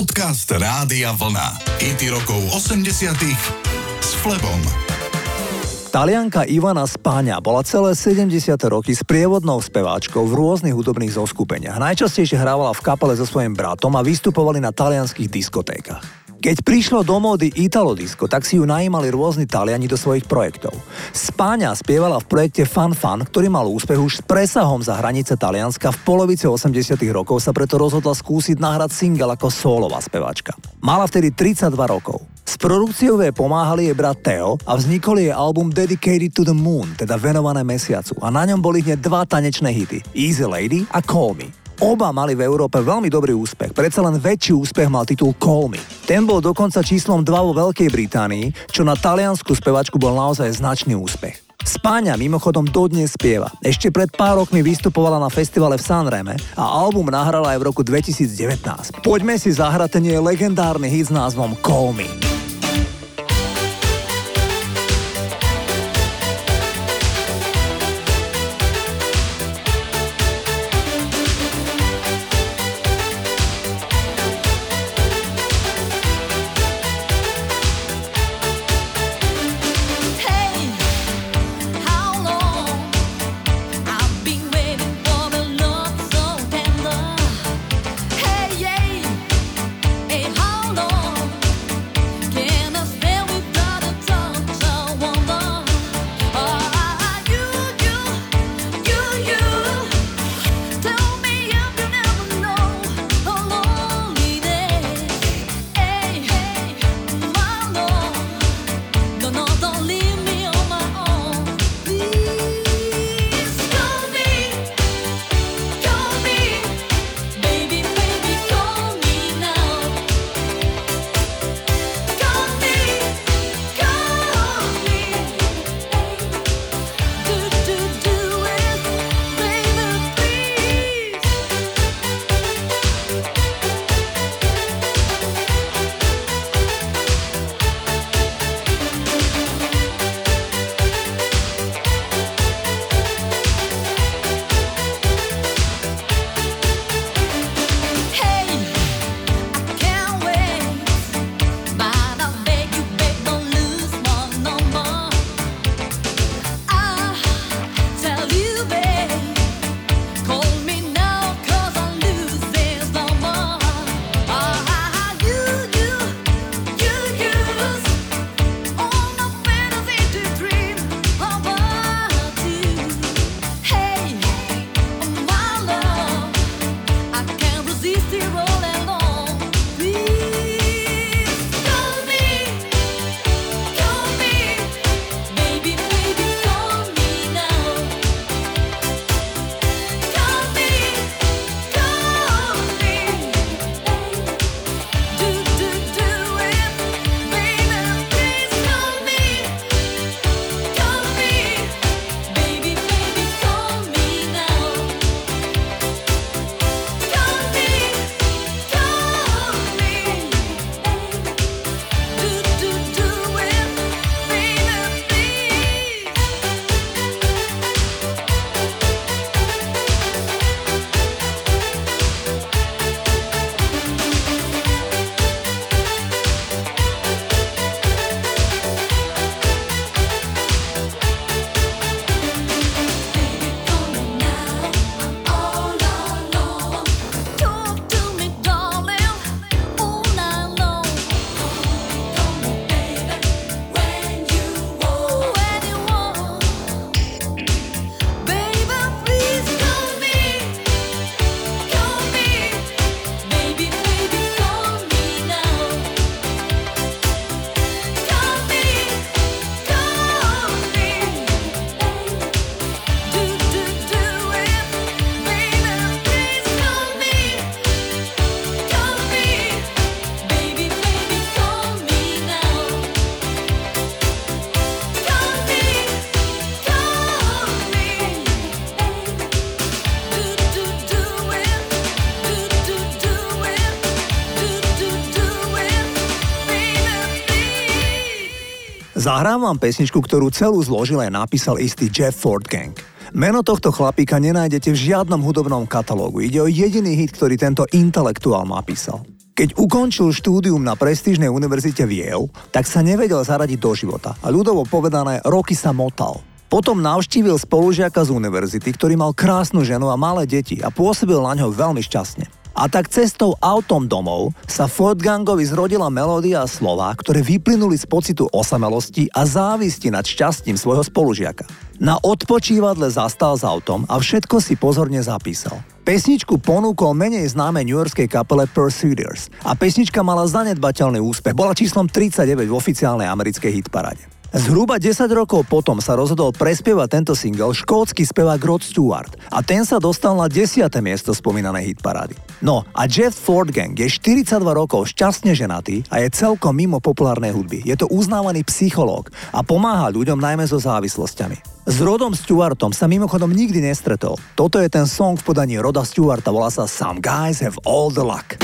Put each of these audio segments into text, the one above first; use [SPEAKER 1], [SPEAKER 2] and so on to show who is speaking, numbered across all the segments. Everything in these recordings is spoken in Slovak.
[SPEAKER 1] Podcast Rádia Vlna. IT rokov 80 s Flebom.
[SPEAKER 2] Talianka Ivana Spáňa bola celé 70. roky s prievodnou speváčkou v rôznych hudobných zoskupeniach. Najčastejšie hrávala v kapele so svojím bratom a vystupovali na talianských diskotékach. Keď prišlo do módy Italo Disco, tak si ju najímali rôzni Taliani do svojich projektov. Spáňa spievala v projekte Fan Fan, ktorý mal úspech už s presahom za hranice Talianska. V polovici 80 rokov sa preto rozhodla skúsiť nahrať single ako solová speváčka. Mala vtedy 32 rokov. S produkciou jej pomáhali jej brat Theo a vznikol jej album Dedicated to the Moon, teda venované mesiacu. A na ňom boli hneď dva tanečné hity, Easy Lady a Call Me. Oba mali v Európe veľmi dobrý úspech, predsa len väčší úspech mal titul Call Me. Ten bol dokonca číslom 2 vo Veľkej Británii, čo na taliansku spevačku bol naozaj značný úspech. Spáňa mimochodom dodnes spieva. Ešte pred pár rokmi vystupovala na festivale v Sanreme a album nahrala aj v roku 2019. Poďme si zahrať ten jej legendárny hit s názvom Call Me. Zahrám vám pesničku, ktorú celú zložil a napísal istý Jeff Ford Gang. Meno tohto chlapíka nenájdete v žiadnom hudobnom katalógu. Ide o jediný hit, ktorý tento intelektuál napísal.
[SPEAKER 3] Keď ukončil štúdium na prestížnej univerzite v Yale, tak sa nevedel zaradiť do života a ľudovo povedané roky sa motal. Potom navštívil spolužiaka z univerzity, ktorý mal krásnu ženu a malé deti a pôsobil na ňo veľmi šťastne. A tak cestou autom domov sa Ford Gangovi zrodila melódia a slova, ktoré vyplynuli z pocitu osamelosti a závisti nad šťastím svojho spolužiaka. Na odpočívadle zastal s autom a všetko si pozorne zapísal. Pesničku ponúkol menej známej newyorskej kapele Persuaders a pesnička mala zanedbateľný úspech, bola číslom 39 v oficiálnej americkej hitparade. Zhruba 10 rokov potom sa rozhodol prespievať tento single škótsky spevák Rod Stewart a ten sa dostal na 10. miesto spomínanej hitparády. No a Jeff Ford Gang je 42 rokov šťastne ženatý a je celkom mimo populárnej hudby. Je to uznávaný psychológ a pomáha ľuďom najmä so závislosťami. S Rodom Stewartom sa mimochodom nikdy nestretol. Toto je ten song v podaní Roda Stewarta, volá sa Some Guys Have All the Luck.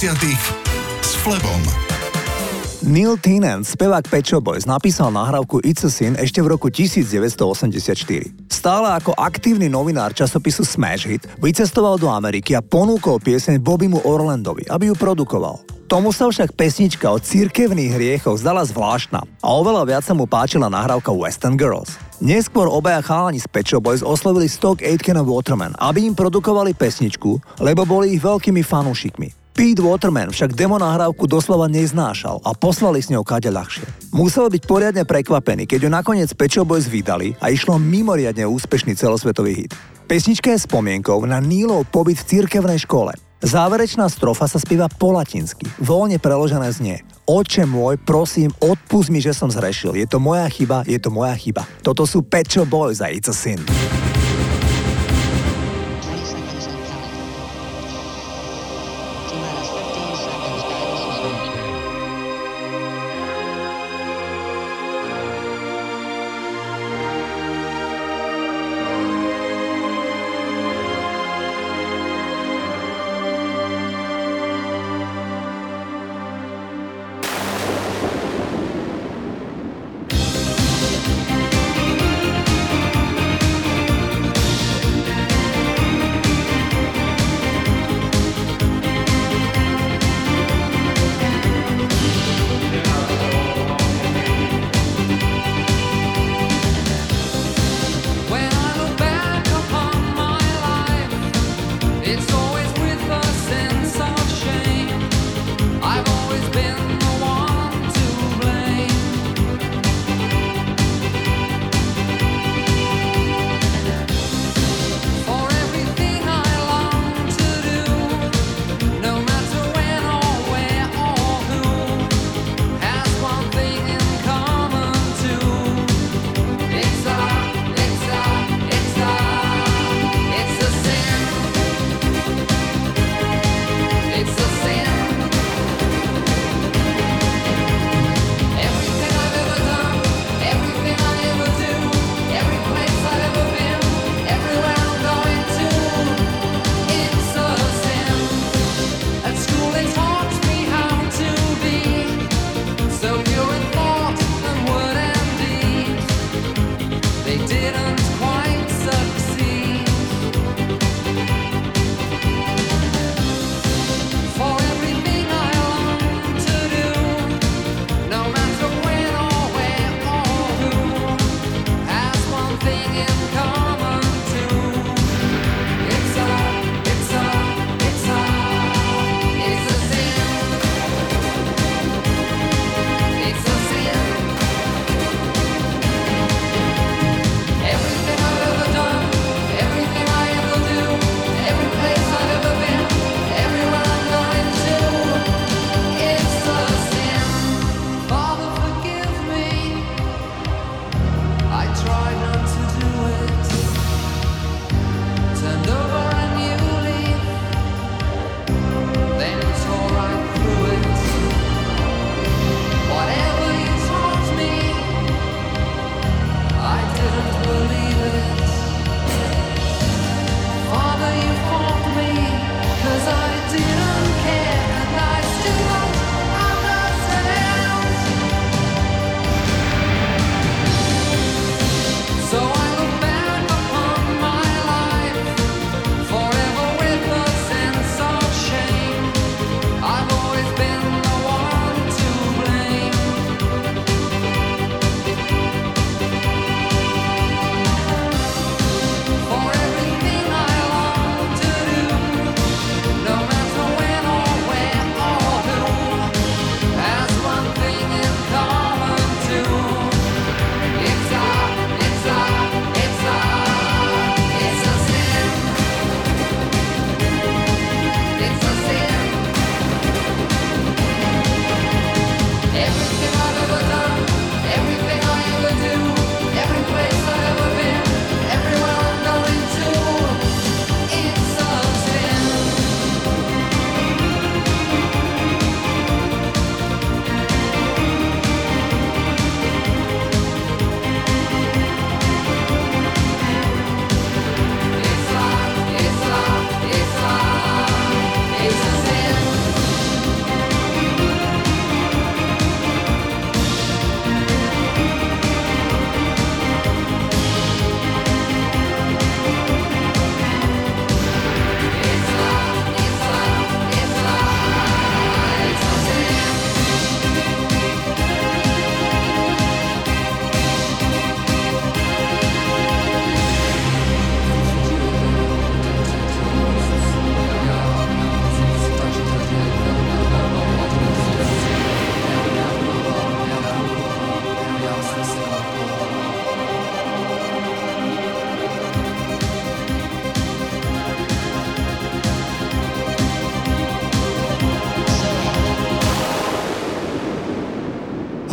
[SPEAKER 2] S Flebom.
[SPEAKER 3] Neil Tennant, spevák Pet Shop Boys, napísal nahrávku It's a Sin ešte v roku 1984. Stále ako aktívny novinár časopisu Smash Hit vycestoval do Ameriky a ponúkol pieseň Bobbymu Orlandovi, aby ju produkoval. Tomu sa však pesnička o cirkevných hriechoch zdala zvláštna a oveľa viac sa mu páčila nahrávka Western Girls. Neskôr obaja chalani z Pet Boys oslovili Stock Aitken a Waterman, aby im produkovali pesničku, lebo boli ich veľkými fanúšikmi. Pete Waterman však demo nahrávku doslova neznášal a poslali s ňou kade ľahšie. Musel byť poriadne prekvapený, keď ju nakoniec Pečo Boys vydali a išlo mimoriadne úspešný celosvetový hit. Pesnička je spomienkou na Nílov pobyt v cirkevnej škole. Záverečná strofa sa spieva po latinsky, voľne preložené znie. Oče môj, prosím, odpust mi, že som zrešil. Je to moja chyba, je to moja chyba. Toto sú Pecho Boys a It's a Sin.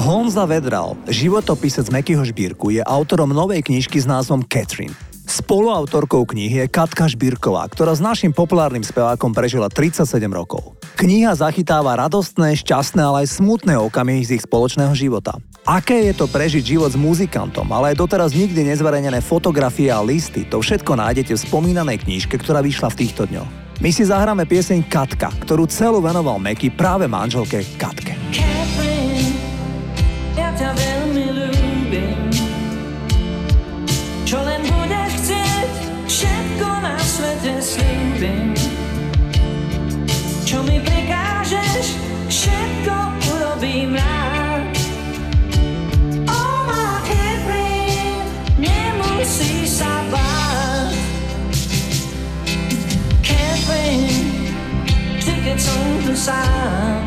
[SPEAKER 3] Honza Vedral, životopisec Mekyho Žbírku, je autorom novej knižky s názvom Catherine. Spoluautorkou knihy je Katka Žbírková, ktorá s našim populárnym spevákom prežila 37 rokov. Kniha zachytáva radostné, šťastné, ale aj smutné okamihy z ich spoločného života. Aké je to prežiť život s muzikantom, ale aj doteraz nikdy nezverejnené fotografie a listy, to všetko nájdete v spomínanej knižke, ktorá vyšla v týchto dňoch. My si zahráme pieseň Katka, ktorú celú venoval Meky práve manželke Katke.
[SPEAKER 4] sám.
[SPEAKER 2] sign